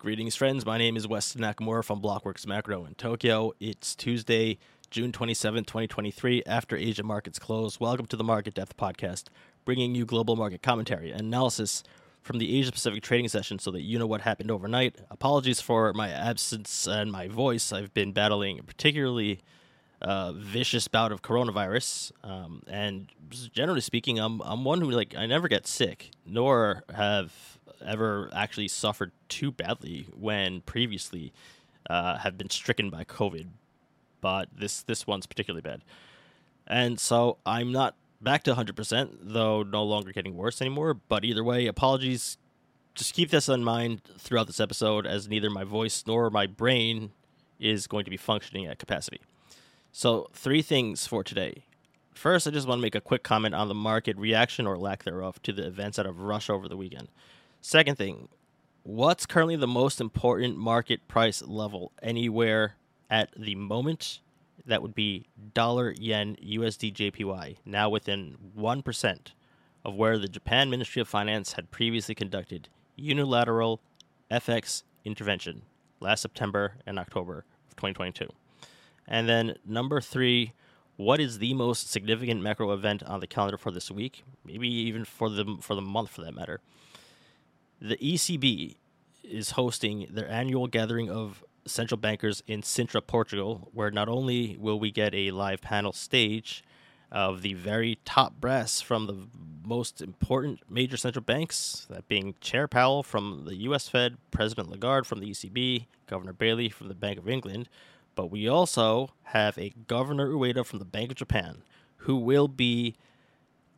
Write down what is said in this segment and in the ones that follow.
Greetings, friends. My name is Weston Nakamura from Blockworks Macro in Tokyo. It's Tuesday, June 27, 2023, after Asia markets close. Welcome to the Market Depth Podcast, bringing you global market commentary and analysis from the Asia Pacific trading session so that you know what happened overnight. Apologies for my absence and my voice. I've been battling a particularly uh, vicious bout of coronavirus. Um, and generally speaking, I'm, I'm one who, like, I never get sick, nor have ever actually suffered too badly when previously uh, have been stricken by COVID, but this this one's particularly bad. And so I'm not back to 100%, though no longer getting worse anymore. But either way, apologies. Just keep this in mind throughout this episode, as neither my voice nor my brain is going to be functioning at capacity. So, three things for today. First, I just want to make a quick comment on the market reaction or lack thereof to the events out of Russia over the weekend. Second thing, what's currently the most important market price level anywhere at the moment? That would be dollar yen USD JPY, now within 1% of where the Japan Ministry of Finance had previously conducted unilateral FX intervention last September and October of 2022. And then number three, what is the most significant macro event on the calendar for this week? Maybe even for the for the month, for that matter the ECB is hosting their annual gathering of central bankers in Sintra, Portugal, where not only will we get a live panel stage of the very top brass from the most important major central banks, that being Chair Powell from the US Fed, President Lagarde from the ECB, Governor Bailey from the Bank of England, but we also have a Governor Ueda from the Bank of Japan who will be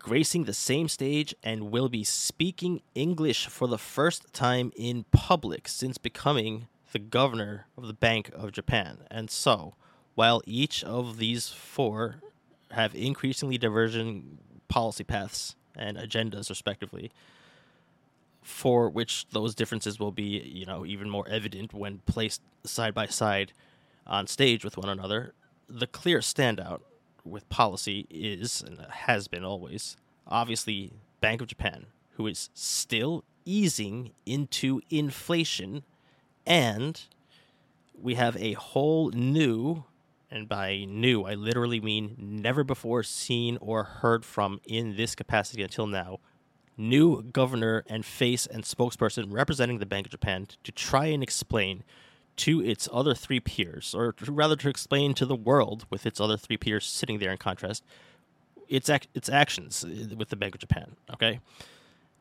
gracing the same stage and will be speaking English for the first time in public since becoming the governor of the Bank of Japan. And so, while each of these four have increasingly divergent policy paths and agendas, respectively, for which those differences will be, you know, even more evident when placed side by side on stage with one another, the clear standout with policy is and has been always obviously Bank of Japan, who is still easing into inflation, and we have a whole new, and by new, I literally mean never before seen or heard from in this capacity until now, new governor and face and spokesperson representing the Bank of Japan to try and explain to its other three peers, or rather to explain to the world with its other three peers sitting there in contrast, its its actions uh, with the Bank of Japan. Okay,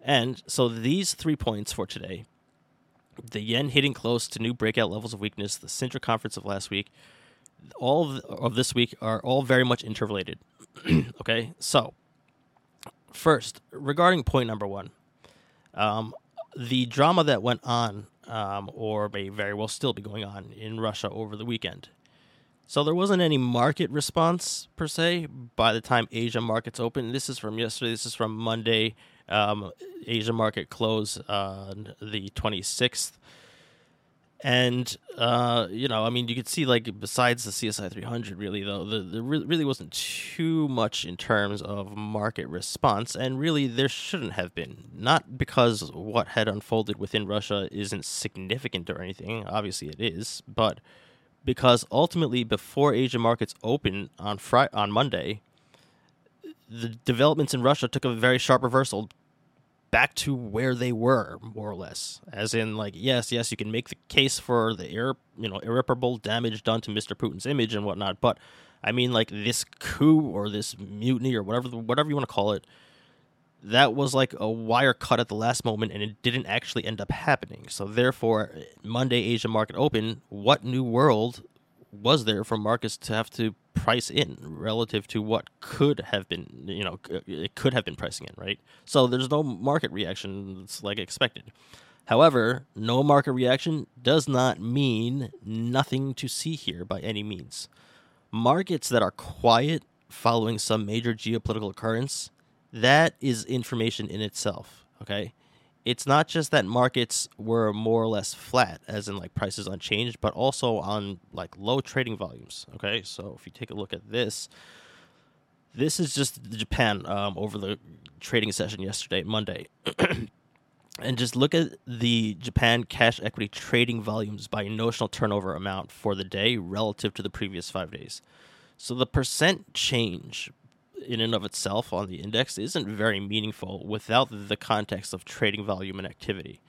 and so these three points for today: the yen hitting close to new breakout levels of weakness, the Sintra conference of last week, all of, of this week are all very much interrelated. okay, so first regarding point number one, um, the drama that went on, um, or may very well still be going on in Russia over the weekend. So there wasn't any market response per se by the time Asia markets opened. This is from yesterday. This is from Monday. Um, Asia market close on the 26th. And, uh, you know, I mean, you could see, like, besides the CSI 300, really, though, the, there really wasn't too much in terms of market response. And really, there shouldn't have been. Not because what had unfolded within Russia isn't significant or anything. Obviously, it is. But because ultimately, before Asian markets open on Friday, on Monday, the developments in Russia took a very sharp reversal back to where they were, more or less. As in, like, yes, yes, you can make the case for the you know irreparable damage done to Mr. Putin's image and whatnot, but I mean, like this coup or this mutiny or whatever whatever you want to call it that was like a wire cut at the last moment and it didn't actually end up happening. So therefore, Monday Asia market open, what new world was there for markets to have to price in relative to what could have been, you know, it could have been pricing in, right? So there's no market reaction that's like expected. However, no market reaction does not mean nothing to see here by any means. Markets that are quiet following some major geopolitical occurrence that is information in itself. Okay. It's not just that markets were more or less flat, as in like prices unchanged, but also on like low trading volumes. Okay. So if you take a look at this, this is just Japan um, over the trading session yesterday, Monday. and just look at the Japan cash equity trading volumes by notional turnover amount for the day relative to the previous five days. So the percent change in and of itself on the index isn't very meaningful without the context of trading volume and activity.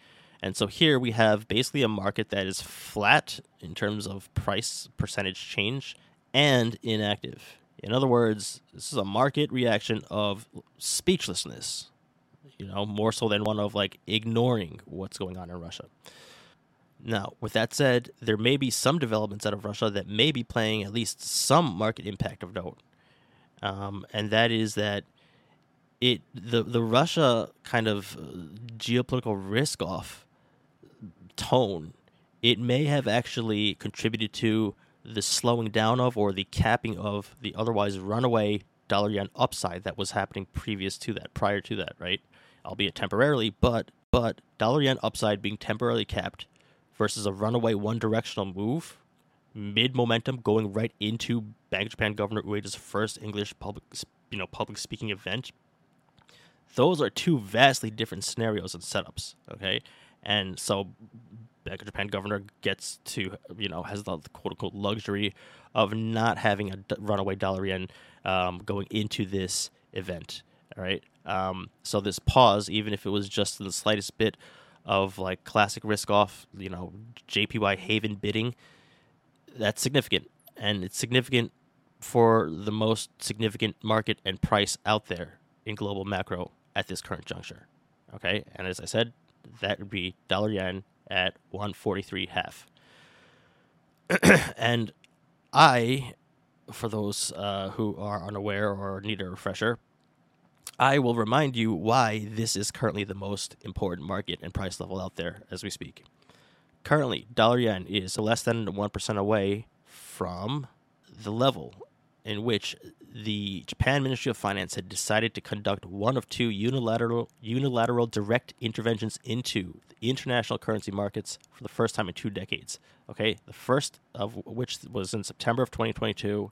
And so here we have basically a market that is flat in terms of price percentage change and inactive. In other words, this is a market reaction of speechlessness, you know, more so than one of like ignoring what's going on in Russia. Now, with that said, there may be some developments out of Russia that may be playing at least some market impact of note. Um, and that is that it the the Russia kind of uh, geopolitical risk off tone, it may have actually contributed to the slowing down of or the capping of the otherwise runaway dollar yen upside that was happening previous to that, prior to that, right? Albeit temporarily, but but dollar yen upside being temporarily capped versus a runaway one directional move, mid momentum going right into Bank of Japan Governor Ueda's first English public you know public speaking event. Those are two vastly different scenarios and setups, okay? and so Bank of Japan governor gets to you know has the quote unquote luxury of not having a runaway dollar yen um, going into this event. All right, um, so this pause, even if it was just the slightest bit of like classic risk off, you know, JPY haven bidding, that's significant, and it's significant for the most significant market and price out there in global macro at this current juncture. Okay, and as I said, that would be dollar yen at 143 half. and I, for those uh, who are unaware or need a refresher, I will remind you why this is currently the most important market and price level out there as we speak. Currently, dollar yen is less than 1% away from the level in which the Japan Ministry of Finance had decided to conduct one of two unilateral unilateral direct interventions into the international currency markets for the first time in two decades. Okay, the first of which was in September of 2022,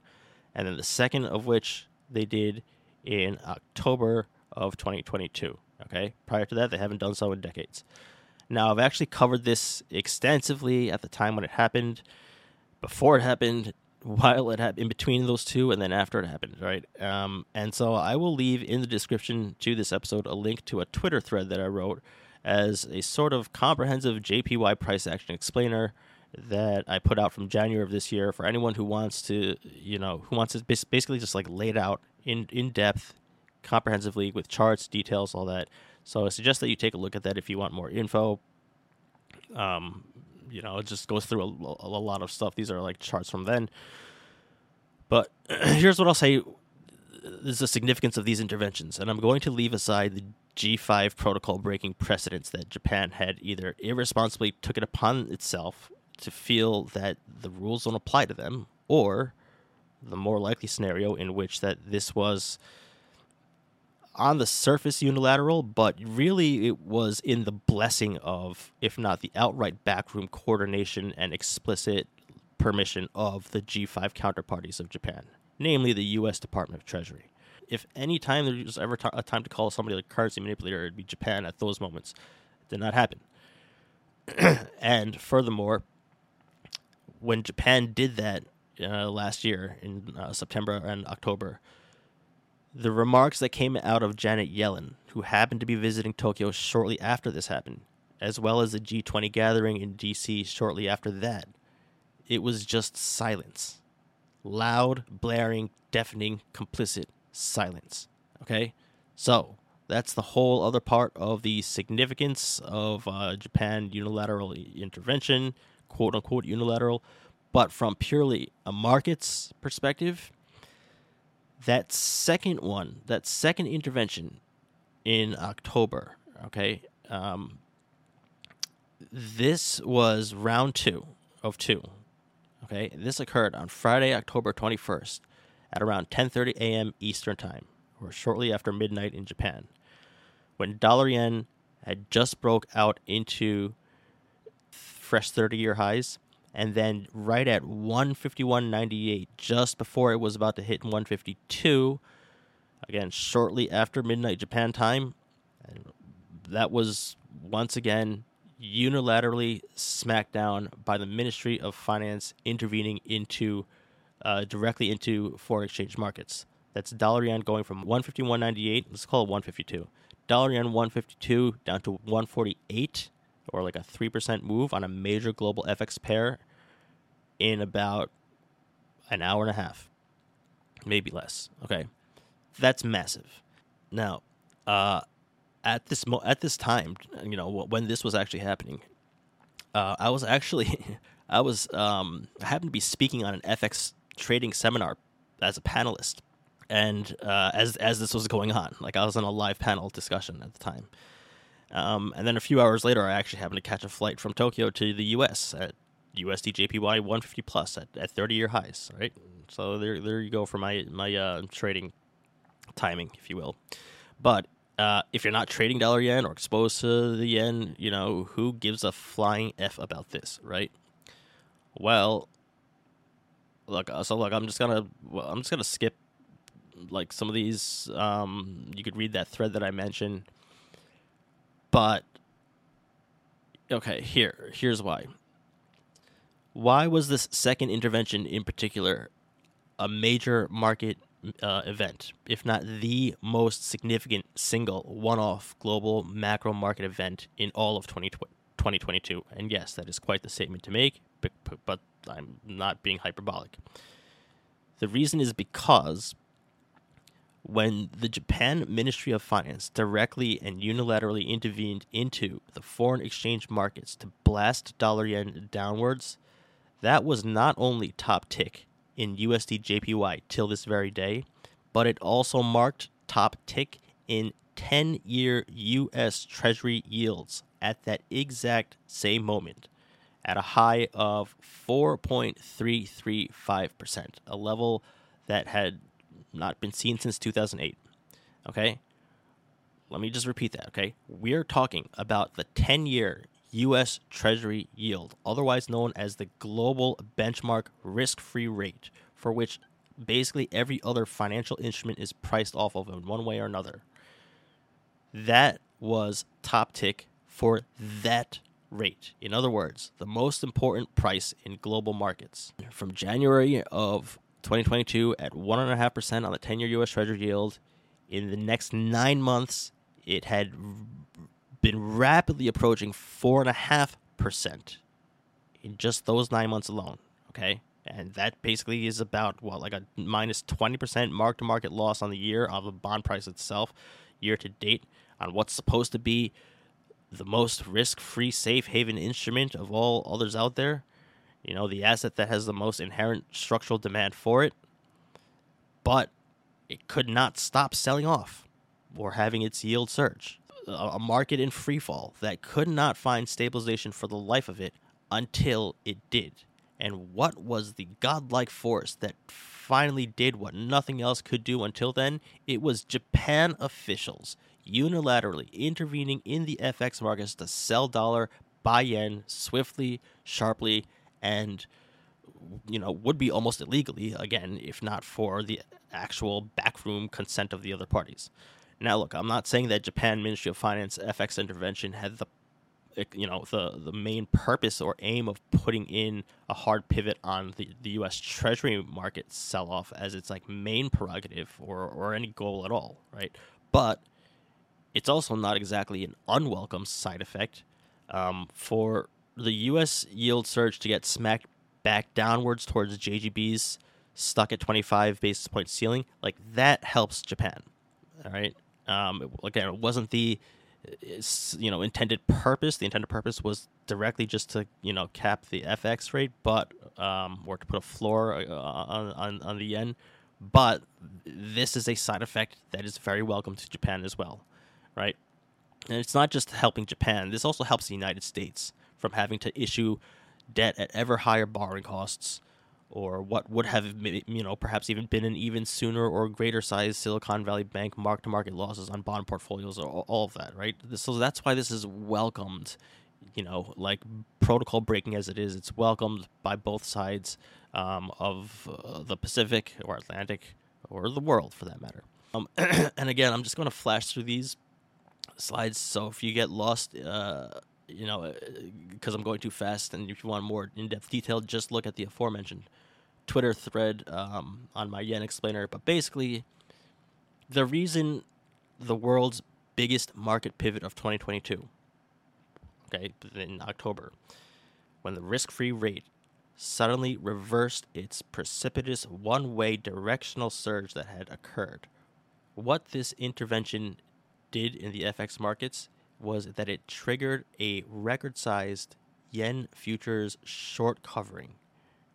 and then the second of which they did in October of 2022. Okay, prior to that, they haven't done so in decades. Now, I've actually covered this extensively at the time when it happened. Before it happened, while it happened, in between those two, and then after it happened, right? Um, and so I will leave in the description to this episode a link to a Twitter thread that I wrote as a sort of comprehensive JPY price action explainer that I put out from January of this year for anyone who wants to, you know, who wants to basically just like lay it out in in depth, comprehensively with charts, details, all that. So I suggest that you take a look at that if you want more info. Um, you know, it just goes through a, a lot of stuff. These are like charts from then. But here's what I'll say is the significance of these interventions, and I'm going to leave aside the G5 protocol breaking precedents that Japan had either irresponsibly took it upon itself to feel that the rules don't apply to them, or the more likely scenario in which that this was on the surface unilateral, but really it was in the blessing of, if not the outright backroom coordination and explicit permission of the G5 counterparties of Japan, namely the U.S. Department of Treasury. If any time there was ever a time to call somebody a currency manipulator, it'd be Japan at those moments. It did not happen. and furthermore, when Japan did that uh, last year in uh, September and October, the remarks that came out of Janet Yellen, who happened to be visiting Tokyo shortly after this happened, as well as the G20 gathering in DC shortly after that, it was just silence. Loud, blaring, deafening, complicit silence. Okay? So, that's the whole other part of the significance of uh, Japan unilateral intervention, quote unquote unilateral. But from purely a markets perspective, that second one, that second intervention in October, okay, um, this was round two of two. Okay, this occurred on Friday, October 21st at around 10:30 a.m. Eastern Time, or shortly after midnight in Japan, when dollar yen had just broke out into fresh 30-year highs and then right at 151.98 just before it was about to hit 152 again shortly after midnight japan time that was once again unilaterally smacked down by the Ministry of Finance intervening into uh, directly into foreign exchange markets. That's dollar yen going from 151.98, let's call it 152. Dollar yen 152 down to 148 or like a 3% move on a major global FX pair in about an hour and a half, maybe less. Okay. That's massive. Now, uh, at this mo- at this time, you know, when this was actually happening, uh, I was actually, I was, um, I happened to be speaking on an FX trading seminar as a panelist, and uh, as as this was going on, like I was on a live panel discussion at the time. Um, and then a few hours later, I actually happened to catch a flight from Tokyo to the U.S. at USD JPY 150 plus at, at 30 year highs. Right, so there there you go for my my uh, trading timing, if you will. But uh, if you're not trading dollar yen or exposed to the yen, you know, who gives a flying F about this, right? Well, look, uh, so look, I'm just gonna, I'm just gonna skip like some of these. Um, you could read that thread that I mentioned, but okay, here, here's why. Why was this second intervention in particular a major market uh, event, if not the most significant single one off global macro market event in all of 2022. And yes, that is quite the statement to make, but, but I'm not being hyperbolic. The reason is because when the Japan Ministry of Finance directly and unilaterally intervened into the foreign exchange markets to blast dollar yen downwards, that was not only top tick in USD JPY till this very day, but it also marked top tick in 10 year US Treasury yields at that exact same moment at a high of 4.335%, a level that had not been seen since 2008. Okay? Let me just repeat that, okay? We're talking about the 10 year U.S. Treasury yield, otherwise known as the global benchmark risk free rate, for which basically every other financial instrument is priced off of in one way or another. That was top tick for that rate. In other words, the most important price in global markets. From January of 2022 at 1.5% on the 10 year US Treasury yield, in the next nine months, it had been rapidly approaching 4.5% in just those nine months alone. Okay. And that basically is about what, like a minus 20% mark to market loss on the year of the bond price itself, year to date, on what's supposed to be the most risk free safe haven instrument of all others out there. You know, the asset that has the most inherent structural demand for it. But it could not stop selling off or having its yield surge a market in free fall that could not find stabilization for the life of it until it did. And what was the godlike force that finally did what nothing else could do until then? It was Japan officials unilaterally intervening in the FX markets to sell dollar, buy yen swiftly, sharply, and you know would be almost illegally again if not for the actual backroom consent of the other parties. Now, look, I'm not saying that Japan Ministry of Finance FX intervention had the you know the the main purpose or aim of putting in a hard pivot on the, the US Treasury market sell off as its like main prerogative or or any goal at all, right? But it's also not exactly an unwelcome side effect um, for the U.S. yield surge to get smacked back downwards towards JGB's stuck at 25 basis point ceiling. Like that helps Japan. All right. Um, again, it wasn't the you know intended purpose. The intended purpose was directly just to you know cap the FX rate, but um, or to put a floor uh, on, on on the yen. But this is a side effect that is very welcome to Japan as well, right? And it's not just helping Japan. This also helps the United States from having to issue debt at ever higher borrowing costs or what would have you know perhaps even been an even sooner or greater size Silicon Valley Bank mark to market losses on bond portfolios or all of that, right? So that's why this is welcomed, you know, like protocol breaking as it is. It's welcomed by both sides um, of uh, the Pacific or Atlantic or the world for that matter. Um, and again, I'm just going to flash through these slides. So if you get lost, uh, you know, because I'm going too fast, and if you want more in-depth detail, just look at the aforementioned Twitter thread um, on my Yen Explainer. But basically, the reason the world's biggest market pivot of 2022, okay, in October, when the risk-free rate suddenly reversed its precipitous one-way directional surge that had occurred. What this intervention did in the FX markets was that it triggered a record sized yen futures short covering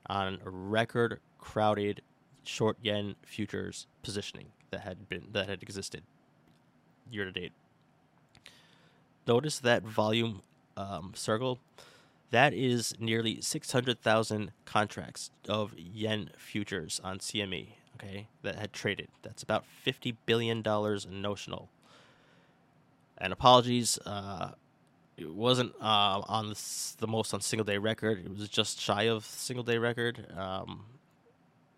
on a record crowded short yen futures positioning that had been that had existed year to date. Notice that volume um, circle. That is nearly 600,000 contracts of yen futures on CME, okay, that had traded. That's about $50 billion notional and apologies. Uh, it wasn't uh, on the, the, most on single day record. It was just shy of single day record. Um,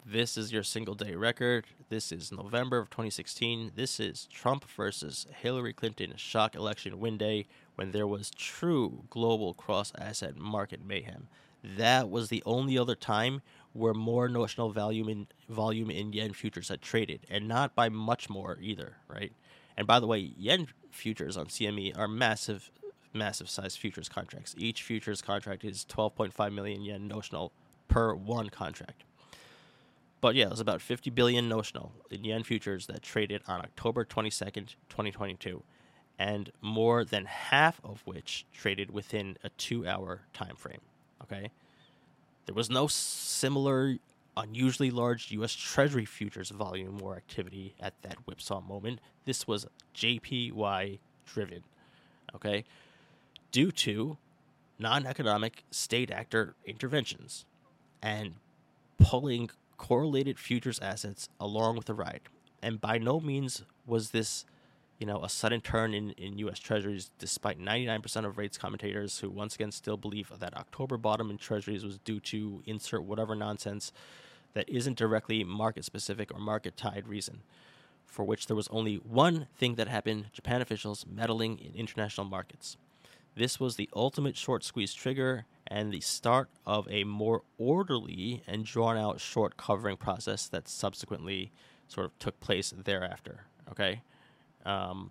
this is your single day record. This is November of 2016. This is Trump versus Hillary Clinton shock election win day when there was true global cross asset market mayhem. That was the only other time where more notional volume in volume in yen futures had traded, and not by much more either, right? And by the way, yen futures on CME are massive, massive size futures contracts. Each futures contract is 12.5 million yen notional per one contract. But yeah, it was about 50 billion notional in yen futures that traded on October 22nd, 2022, and more than half of which traded within a 2-hour time frame, okay? There was no similar unusually large U.S. Treasury futures volume or activity at that whipsaw moment. This was JPY driven, okay, due to non economic state actor interventions and pulling correlated futures assets along with the ride. And by no means was this, you know, a sudden turn in, in U.S. Treasuries, despite 99% of rates commentators who once again still believe that October bottom in Treasuries was due to insert whatever nonsense that isn't directly market specific or market tied reason, for which there was only one thing that happened Japan officials meddling in international markets. This was the ultimate short squeeze trigger and the start of a more orderly and drawn out short covering process that subsequently sort of took place thereafter. Okay. Um,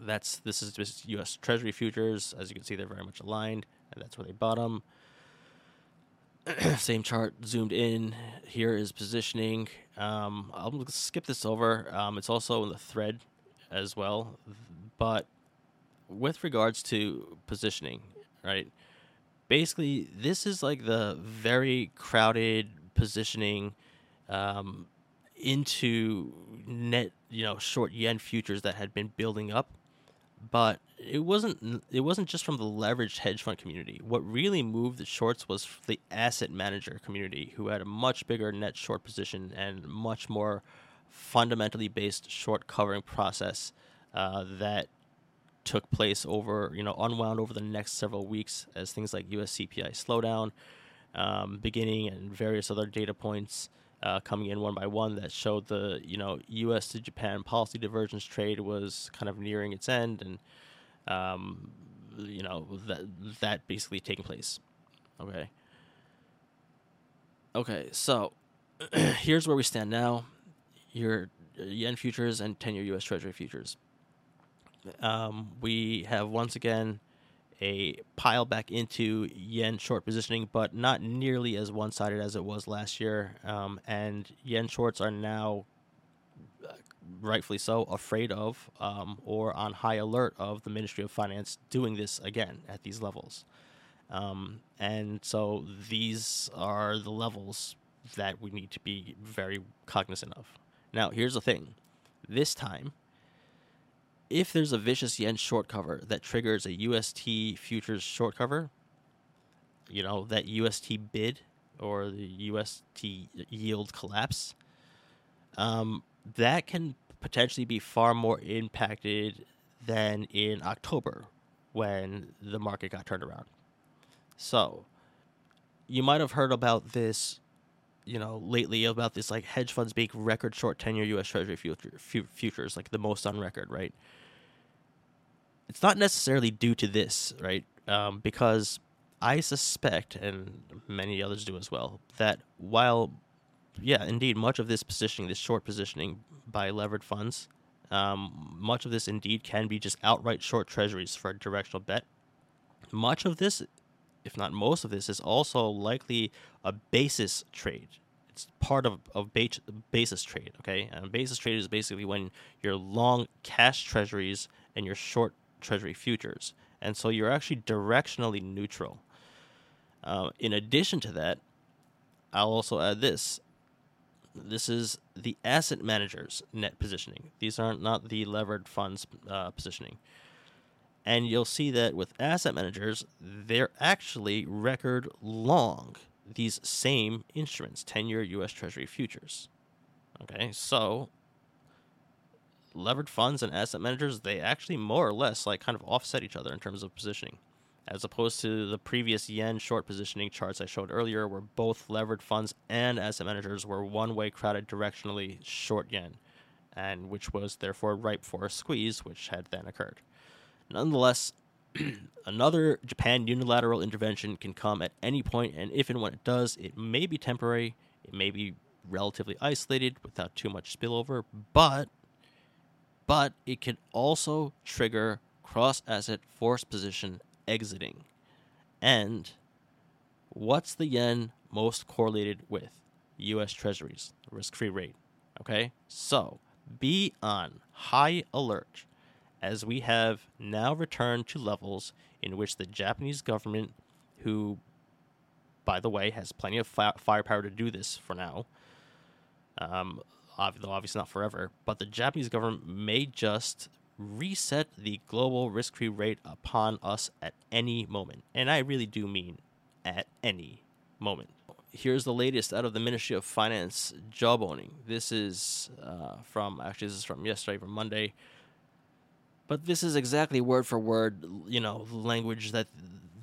that's this is just U.S. Treasury futures. As you can see, they're very much aligned, and that's where they bottom. same chart zoomed in. Here is positioning. Um, I'll skip this over. Um, it's also in the thread as well. But with regards to positioning, right? Basically, this is like the very crowded positioning um, into net, you know, short yen futures that had been building up but it wasn't it wasn't just from the leveraged hedge fund community. What really moved the shorts was the asset manager community, who had a much bigger net short position and much more fundamentally based short covering process uh, that took place over you know unwound over the next several weeks as things like U.S. CPI slowdown, um, beginning and various other data points uh, coming in one by one that showed the you know U.S. to Japan policy divergence trade was kind of nearing its end, and um, you know that that basically taking place. Okay. Okay, so here's where we stand now. Your yen futures and 10 year US Treasury futures. Um, we have once again a pile back into yen short positioning, but not nearly as one sided as it was last year. Um, and yen shorts are now, uh, rightfully so, afraid of um, or on high alert of the Ministry of Finance doing this again at these levels. Um, and so these are the levels that we need to be very cognizant of. Now, here's the thing this time, if there's a vicious yen short cover that triggers a UST futures short cover, you know, that UST bid or the UST yield collapse, um, that can potentially be far more impacted than in October when the market got turned around. So, you might have heard about this, you know, lately about this like hedge funds being record short 10 year US Treasury future, futures, like the most on record, right? It's not necessarily due to this, right? Um, because I suspect, and many others do as well, that while, yeah, indeed, much of this positioning, this short positioning by levered funds, um, much of this indeed can be just outright short treasuries for a directional bet. Much of this, if not most of this, is also likely a basis trade. It's part of a basis trade, okay? And a basis trade is basically when you're long cash treasuries and you're short treasury futures. And so you're actually directionally neutral. Uh, in addition to that, I'll also add this. This is the asset manager's net positioning. These aren't not the levered funds uh, positioning. And you'll see that with asset managers, they're actually record long these same instruments, 10 year US Treasury futures. Okay, so levered funds and asset managers, they actually more or less like kind of offset each other in terms of positioning as opposed to the previous yen short positioning charts I showed earlier, where both levered funds and asset managers were one way crowded directionally short yen, and which was therefore ripe for a squeeze, which had then occurred. Nonetheless, another Japan unilateral intervention can come at any point, and if and when it does, it may be temporary, it may be relatively isolated without too much spillover, but but it can also trigger cross asset force position exiting. And what's the yen most correlated with? US Treasuries, risk free rate. Okay? So be on high alert as we have now returned to levels in which the Japanese government, who, by the way, has plenty of fi- firepower to do this for now, um, though obviously not forever, but the Japanese government may just reset the global risk free rate upon us at any moment. And I really do mean at any moment. Here's the latest out of the Ministry of Finance jawboning. This is uh, from, actually, this is from yesterday, from Monday. But this is exactly word for word, you know, language that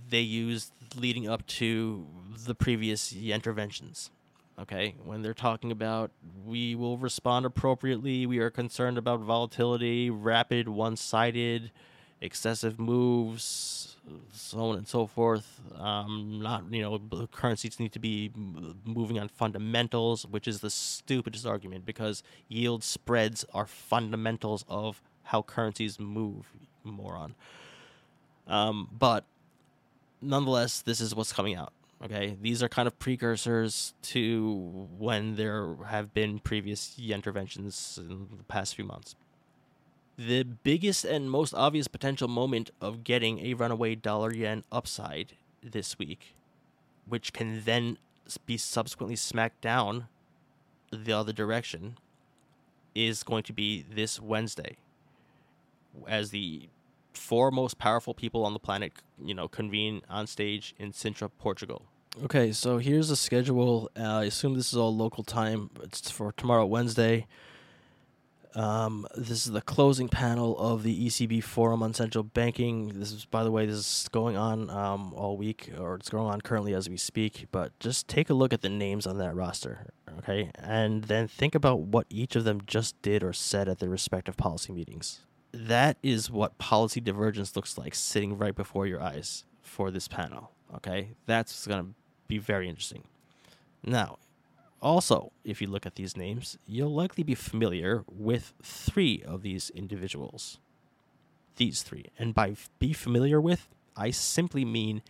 they used leading up to the previous interventions okay? When they're talking about we will respond appropriately we are concerned about volatility rapid one-sided excessive moves so on and so forth. Um, not you know currencies need to be moving on fundamentals which is the stupidest argument because yield spreads are fundamentals of how currencies move moron. Um, but nonetheless this is what's coming out Okay, these are kind of precursors to when there have been previous interventions in the past few months. The biggest and most obvious potential moment of getting a runaway dollar yen upside this week, which can then be subsequently smacked down the other direction, is going to be this Wednesday. As the four most powerful people on the planet, you know, convene on stage in Sintra, Portugal. Okay, so here's the schedule. Uh, I assume this is all local time. It's for tomorrow, Wednesday. Um, this is the closing panel of the ECB forum on central banking. This is, by the way, this is going on um, all week, or it's going on currently as we speak. But just take a look at the names on that roster, okay, and then think about what each of them just did or said at their respective policy meetings that is what policy divergence looks like sitting right before your eyes for this panel. Okay, that's going to be very interesting. Now, also, if you look at these names, you'll likely be familiar with three of these individuals. These three. And by be familiar with, I simply mean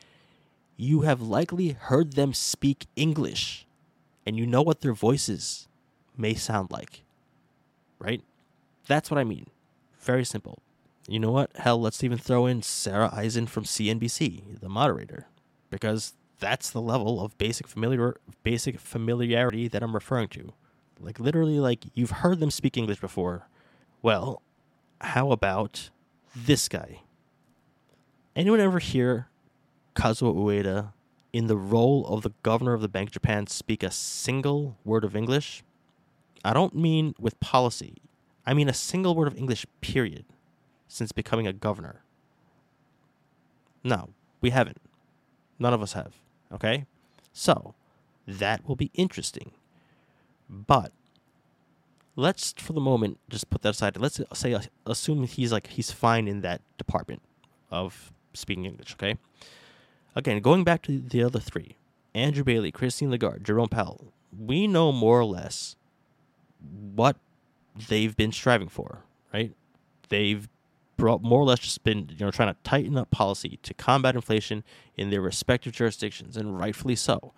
you have likely heard them speak English and you know what their voices may sound like. Right? That's what I mean. Very simple. You know what? Hell, let's even throw in Sarah Eisen from CNBC, the moderator, because that's the level of basic familiar basic familiarity that I'm referring to. Like literally like you've heard them speak English before. Well, how about this guy? Anyone ever hear Kazuo Ueda in the role of the governor of the Bank of Japan speak a single word of English? I don't mean with policy. I mean a single word of English, period, since becoming a governor. No, we haven't. None of us have. Okay? So, that will be interesting. But let's for the moment just put that aside. Let's say uh, assume he's like he's fine in that department of speaking English. Okay. Again, going back to the other three, Andrew Bailey, Christine Lagarde, Jerome Powell, we know more or less what they've been striving for, right? They've brought more or less just been you know trying to tighten up policy to combat inflation in their respective jurisdictions, and rightfully so.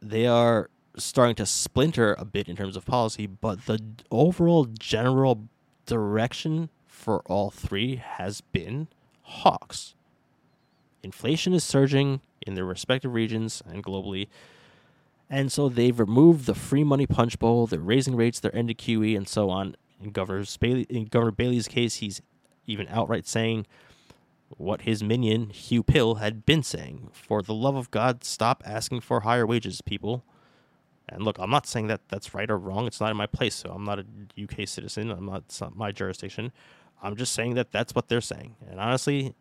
They are starting to splinter a bit in terms of policy, but the overall general direction for all three has been hawks. Inflation is surging in their respective regions and globally. And so they've removed the free money punch bowl, they're raising rates, they're ending QE, and so on. In Governor, Bailey, in Governor Bailey's case, he's even outright saying what his minion, Huw Pill, had been saying. For the love of God, stop asking for higher wages, people. And look, I'm not saying that that's right or wrong. It's not in my place. So I'm not a UK citizen. I'm not, it's not my jurisdiction. I'm just saying that that's what they're saying. And honestly,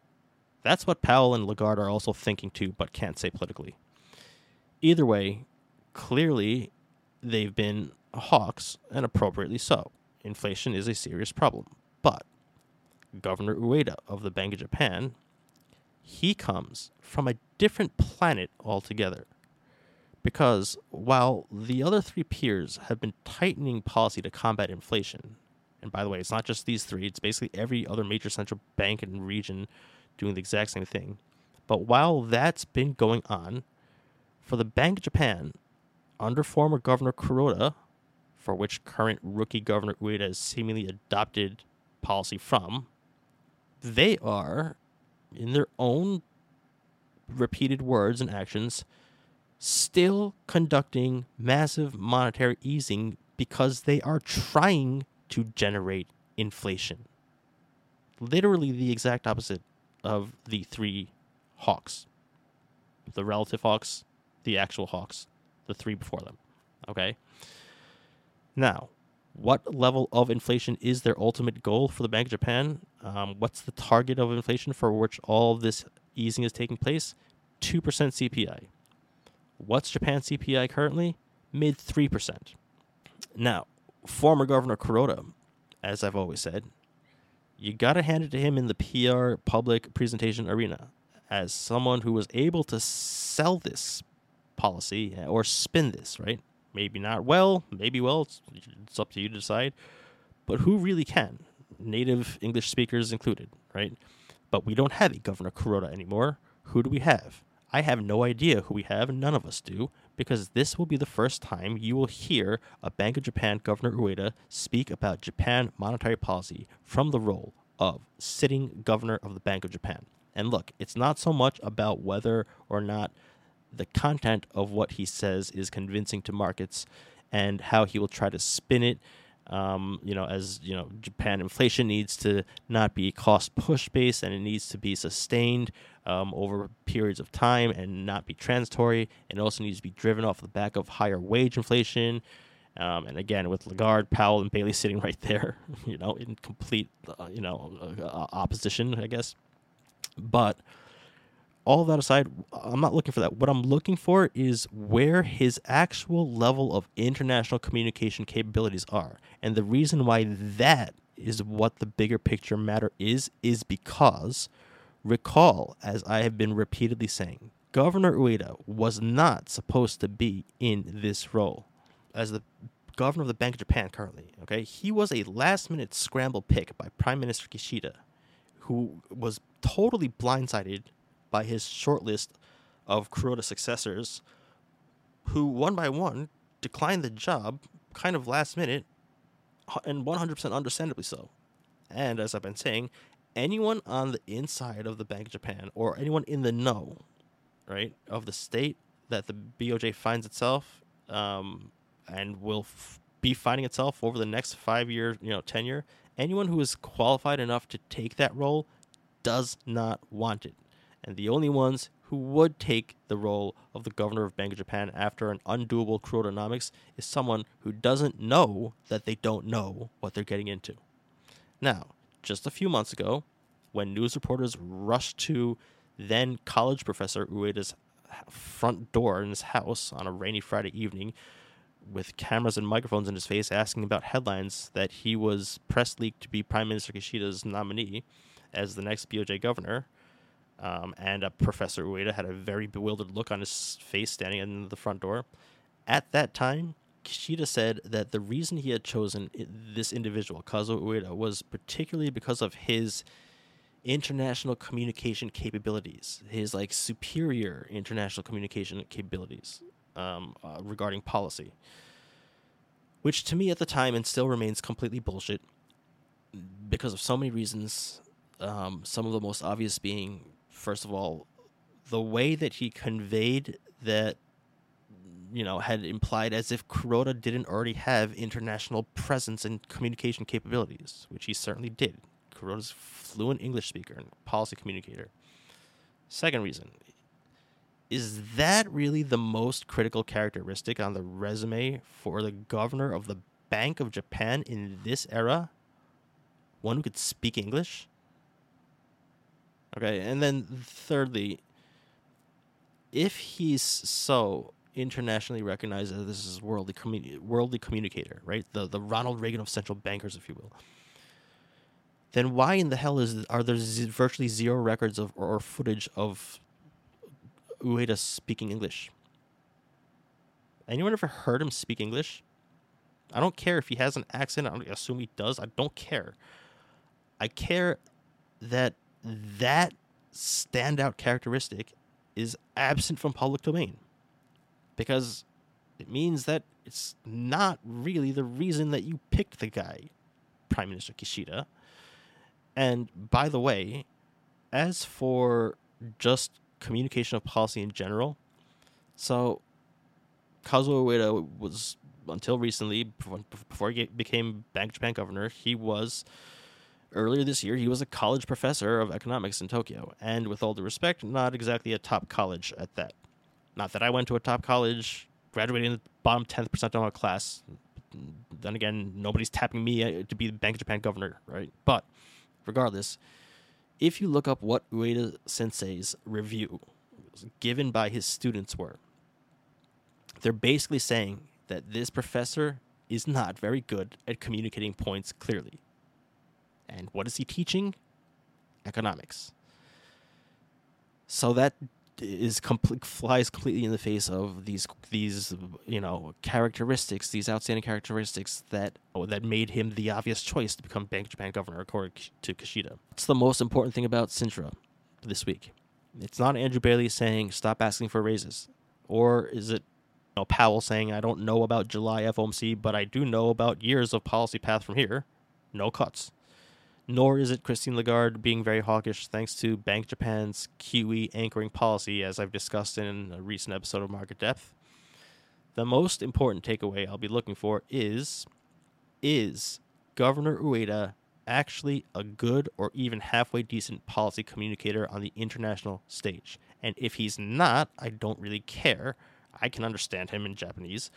that's what Powell and Lagarde are also thinking too, but can't say politically. Either way, clearly they've been hawks, and appropriately so. Inflation is a serious problem. But Governor Ueda of the Bank of Japan, he comes from a different planet altogether. Because while the other three peers have been tightening policy to combat inflation, and by the way, it's not just these three, it's basically every other major central bank and region doing the exact same thing. But while that's been going on, for the Bank of Japan, under former Governor Kuroda, for which current rookie Governor Ueda has seemingly adopted policy from, they are, in their own repeated words and actions, still conducting massive monetary easing because they are trying to generate inflation. Literally the exact opposite of the three hawks the relative hawks, the actual hawks, the three before them. Okay? Now, what level of inflation is their ultimate goal for the Bank of Japan? Um, what's the target of inflation for which all this easing is taking place? 2% CPI. What's Japan's CPI currently? Mid 3%. Now, former Governor Kuroda, as I've always said, you got to hand it to him in the PR public presentation arena as someone who was able to sell this policy uh, or spin this, right? Maybe not well, maybe well, it's, it's up to you to decide. But who really can? Native English speakers included, right? But we don't have a Governor Kuroda anymore. Who do we have? I have no idea who we have, none of us do, because this will be the first time you will hear a Bank of Japan Governor Ueda speak about Japan monetary policy from the role of sitting governor of the Bank of Japan. And look, it's not so much about whether or not the content of what he says is convincing to markets and how he will try to spin it um, you know, as you know, Japan inflation needs to not be cost push based and it needs to be sustained um, over periods of time and not be transitory. And it also needs to be driven off the back of higher wage inflation. Um, and again, with Lagarde, Powell, and Bailey sitting right there, you know, in complete, uh, you know, uh, opposition, I guess. But all that aside, I'm not looking for that. What I'm looking for is where his actual level of international communication capabilities are. And the reason why that is what the bigger picture matter is, is because recall, as I have been repeatedly saying, Governor Ueda was not supposed to be in this role as the governor of the Bank of Japan currently. Okay, he was a last minute scramble pick by Prime Minister Kishida, who was totally blindsided by his short list of Kuroda successors, who one by one declined the job kind of last minute and 100% understandably so. And as I've been saying, anyone on the inside of the Bank of Japan or anyone in the know, right, of the state that the BOJ finds itself um, and will f- be finding itself over the next five year, you know, tenure, anyone who is qualified enough to take that role does not want it and the only ones who would take the role of the governor of Bank of Japan after an undoable Kurodanomics is someone who doesn't know that they don't know what they're getting into. Now, just a few months ago, when news reporters rushed to then college professor Ueda's front door in his house on a rainy Friday evening, with cameras and microphones in his face asking about headlines that he was press leaked to be Prime Minister Kishida's nominee as the next BOJ governor. Um, and Professor Ueda had a very bewildered look on his face standing in the front door. At that time, Kishida said that the reason he had chosen this individual, Kazuo Ueda, was particularly because of his international communication capabilities, his like superior international communication capabilities um, uh, regarding policy, which to me at the time and still remains completely bullshit because of so many reasons. Um, some of the most obvious being, first of all, the way that he conveyed that, you know, had implied as if Kuroda didn't already have international presence and communication capabilities, which he certainly did. Kuroda's fluent English speaker and policy communicator. Second reason, is that really the most critical characteristic on the resume for the governor of the Bank of Japan in this era? One who could speak English? Okay, and then thirdly, if he's so internationally recognized as this is worldly communi- worldly communicator, right? The the Ronald Reagan of central bankers, if you will. Then why in the hell is are there virtually zero records of or footage of Ueda speaking English. Anyone ever heard him speak English? I don't care if he has an accent. I assume he does. I don't care. I care that that standout characteristic is absent from public domain because it means that it's not really the reason that you picked the guy, Prime Minister Kishida. And by the way, as for just communication of policy in general. So, Kazuo Ueda was until recently, before he became Bank of Japan governor, he was earlier this year he was a college professor of economics in Tokyo, and with all due respect, not exactly a top college at that. Not that I went to a top college, graduating in the bottom tenth percentile of my class. Then again, nobody's tapping me uh, to be the Bank of Japan governor, right? But regardless, if you look up what Ueda Sensei's review given by his students were, they're basically saying that this professor is not very good at communicating points clearly. And what is he teaching? Economics. So that is complete flies completely in the face of these these you know characteristics, these outstanding characteristics that oh, that made him the obvious choice to become Bank of Japan governor, according to Kishida. It's the most important thing about Sintra this week. It's not Andrew Bailey saying stop asking for raises, or is it you know, Powell saying I don't know about July FOMC, but I do know about years of policy path from here. No cuts nor is it Christine Lagarde being very hawkish thanks to Bank Japan's QE anchoring policy, as I've discussed in a recent episode of Market Depth. The most important takeaway I'll be looking for is is Governor Ueda actually a good or even halfway decent policy communicator on the international stage? And if he's not, I don't really care. I can understand him in Japanese.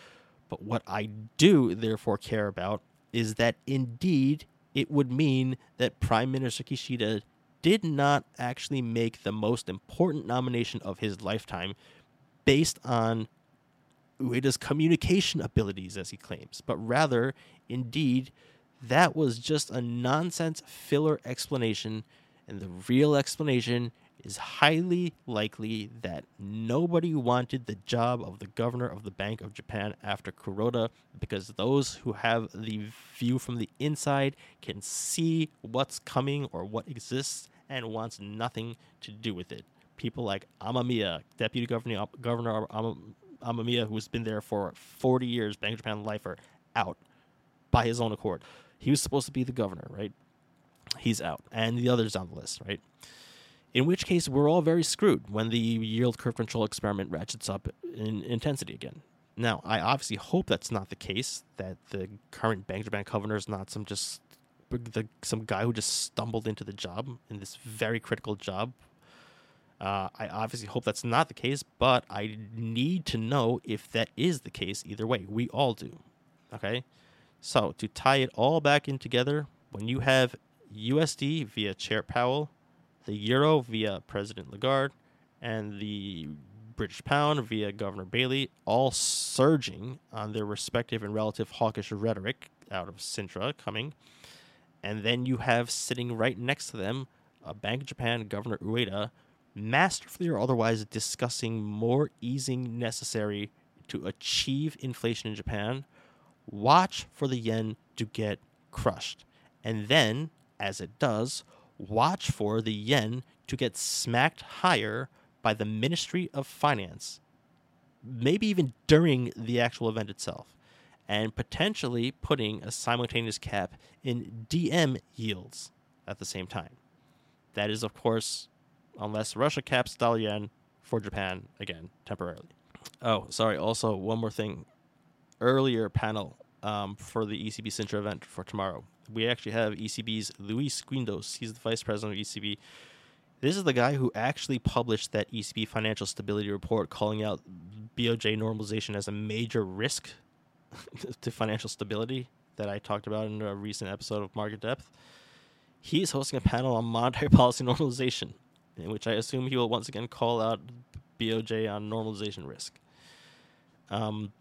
But what I do therefore care about is that indeed it would mean that Prime Minister Kishida did not actually make the most important nomination of his lifetime based on Ueda's communication abilities, as he claims, but rather, indeed, that was just a nonsense filler explanation, and the real explanation is highly likely that nobody wanted the job of the governor of the Bank of Japan after Kuroda because those who have the view from the inside can see what's coming or what exists and wants nothing to do with it. People like Amamiya, Deputy Governor, Governor Am- Amamiya, who's been there for 40 years, Bank of Japan lifer, out by his own accord. He was supposed to be the governor, right? He's out. And the others on the list, right? In which case we're all very screwed when the yield curve control experiment ratchets up in intensity again. Now, I obviously hope that's not the case, that the current Bank Japan governor is not some just the, some guy who just stumbled into the job in this very critical job. Uh, I obviously hope that's not the case, but I need to know if that is the case either way. We all do. Okay? So, to tie it all back in together, when you have USD via Chair Powell the euro via President Lagarde, and the British pound via Governor Bailey, all surging on their respective and relative hawkish rhetoric out of Sintra coming. And then you have sitting right next to them a Bank of Japan Governor Ueda, masterfully or otherwise discussing more easing necessary to achieve inflation in Japan. Watch for the yen to get crushed. And then, as it does, watch for the yen to get smacked higher by the Ministry of Finance, maybe even during the actual event itself, and potentially putting a simultaneous cap in DM yields at the same time. That is, of course, unless Russia caps dollar yen for Japan again temporarily. Oh, sorry. Also, one more thing. Earlier panel um, for the ECB Sintra event for tomorrow. We actually have ECB's Luis Guindos. He's the vice president of ECB. This is the guy who actually published that ECB financial stability report calling out BOJ normalization as a major risk to financial stability that I talked about in a recent episode of Market Depth. He's hosting a panel on monetary policy normalization, in which I assume he will once again call out BOJ on normalization risk. Um,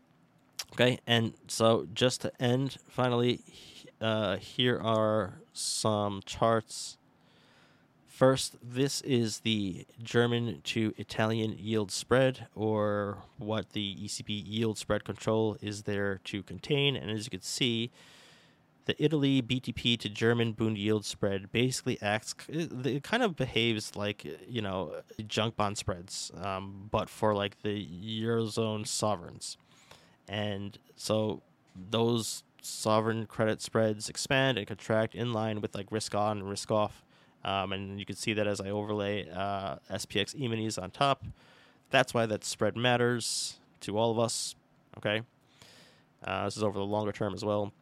okay, and so just to end, finally, uh, here are some charts. First, this is the German to Italian yield spread, or what the ECB yield spread control is there to contain. And as you can see, the Italy BTP to German Bund yield spread basically acts, it, kind of behaves like, you know, junk bond spreads, um, but for like the Eurozone sovereigns. And so those sovereign credit spreads expand and contract in line with like risk on and risk off. Um, and you can see that as I overlay uh, SPX E-minis on top. That's why that spread matters to all of us. Okay. Uh, this is over the longer term as well.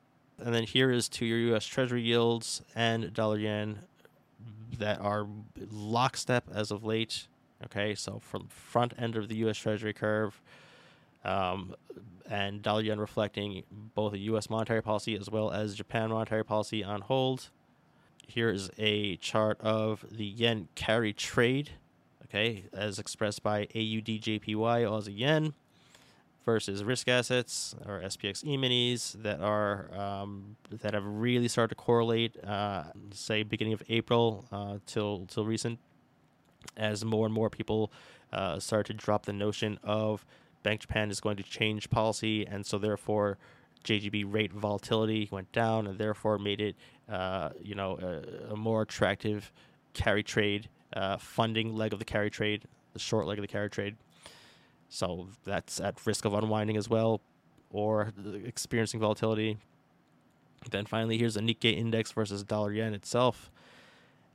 And then here is to your U.S. Treasury yields and dollar yen that are lockstep as of late. Okay, so from front end of the U.S. Treasury curve, um, and dollar yen reflecting both a U.S. monetary policy as well as Japan monetary policy on hold. Here is a chart of the yen carry trade, okay, as expressed by AUDJPY Aussie yen versus risk assets or SPX E-minis that are um, that have really started to correlate, uh, say beginning of April uh, till till recent, as more and more people uh, start to drop the notion of Bank Japan is going to change policy, and so therefore JGB rate volatility went down, and therefore made it, uh, you know, a, a, more attractive carry trade uh, funding leg of the carry trade, the short leg of the carry trade. So that's at risk of unwinding as well, or experiencing volatility. Then finally, here's a Nikkei index versus dollar yen itself.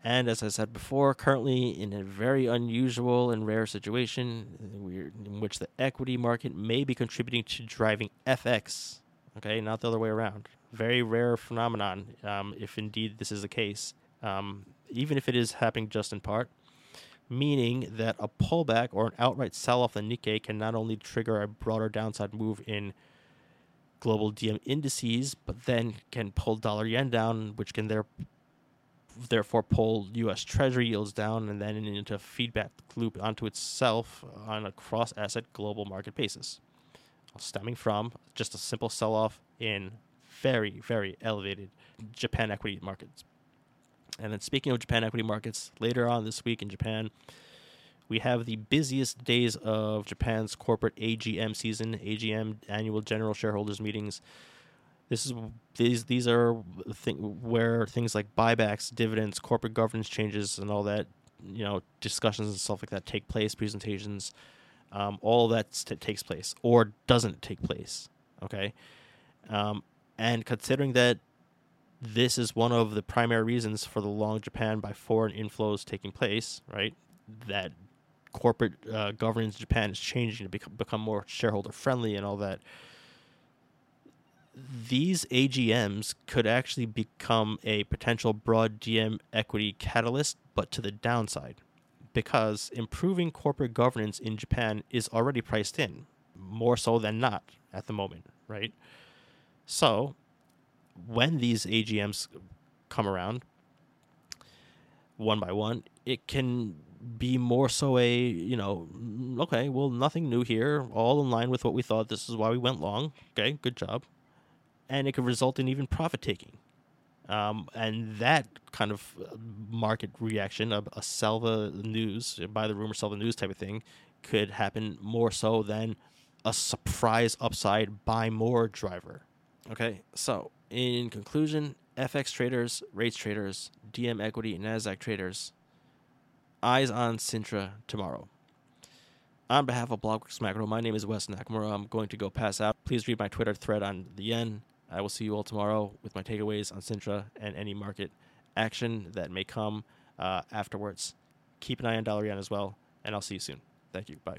And as I said before, currently in a very unusual and rare situation in which the equity market may be contributing to driving FX. Okay, not the other way around. Very rare phenomenon, um, if indeed this is the case. Um, even if it is happening just in part, meaning that a pullback or an outright sell off the Nikkei can not only trigger a broader downside move in global DM indices, but then can pull dollar yen down, which can there therefore pull U.S. Treasury yields down and then into a feedback loop onto itself on a cross asset global market basis, stemming from just a simple sell off in very, very elevated Japan equity markets. And then, speaking of Japan equity markets, later on this week in Japan, we have the busiest days of Japan's corporate AGM season, AGM annual general shareholders meetings this is these these are th- where things like buybacks, dividends, corporate governance changes, and all that you know discussions and stuff like that take place. Presentations, um, all that t- takes place or doesn't take place. Okay, um, and considering that this is one of the primary reasons for the long Japan by foreign inflows taking place, right? That corporate uh, governance in Japan is changing to become, become more shareholder friendly and all that these AGMs could actually become a potential broad DM equity catalyst, but to the downside, because improving corporate governance in Japan is already priced in, more so than not at the moment, right? So, when these AGMs come around, one by one, it can be more so a you know mm, okay well nothing new here all in line with what we thought. This is why we went long. Okay good job and it could result in even profit taking um, and that kind of uh, market reaction of a sell the news buy the rumor sell the news type of thing could happen more so than a surprise upside buy more driver okay so in conclusion fx traders rates traders dm equity and nasdaq traders Eyes on Sintra tomorrow. On behalf of Blockworks Macro, my name is Wes Nakamura. I'm going to go pass out. Please read my Twitter thread on the yen. I will see you all tomorrow with my takeaways on Sintra and any market action that may come uh, afterwards. Keep an eye on Dollar Yen as well, and I'll see you soon. Thank you. Bye.